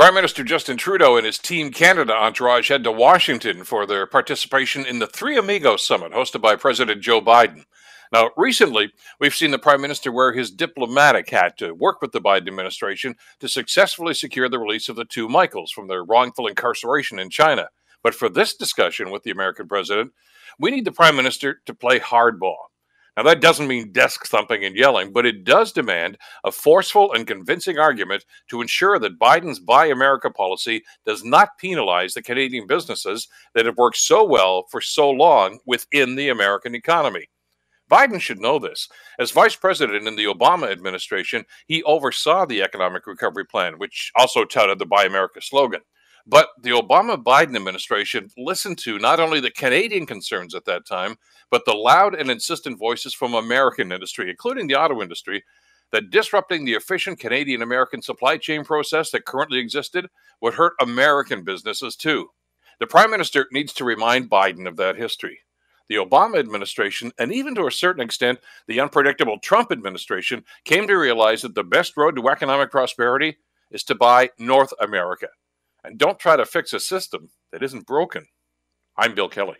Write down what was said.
Prime Minister Justin Trudeau and his Team Canada entourage head to Washington for their participation in the Three Amigos Summit hosted by President Joe Biden. Now, recently, we've seen the Prime Minister wear his diplomatic hat to work with the Biden administration to successfully secure the release of the two Michaels from their wrongful incarceration in China. But for this discussion with the American president, we need the Prime Minister to play hardball. Now, that doesn't mean desk thumping and yelling, but it does demand a forceful and convincing argument to ensure that Biden's Buy America policy does not penalize the Canadian businesses that have worked so well for so long within the American economy. Biden should know this. As vice president in the Obama administration, he oversaw the economic recovery plan, which also touted the Buy America slogan. But the Obama Biden administration listened to not only the Canadian concerns at that time, but the loud and insistent voices from American industry, including the auto industry, that disrupting the efficient Canadian American supply chain process that currently existed would hurt American businesses too. The Prime Minister needs to remind Biden of that history. The Obama administration, and even to a certain extent, the unpredictable Trump administration, came to realize that the best road to economic prosperity is to buy North America. And don't try to fix a system that isn't broken. I'm Bill Kelly.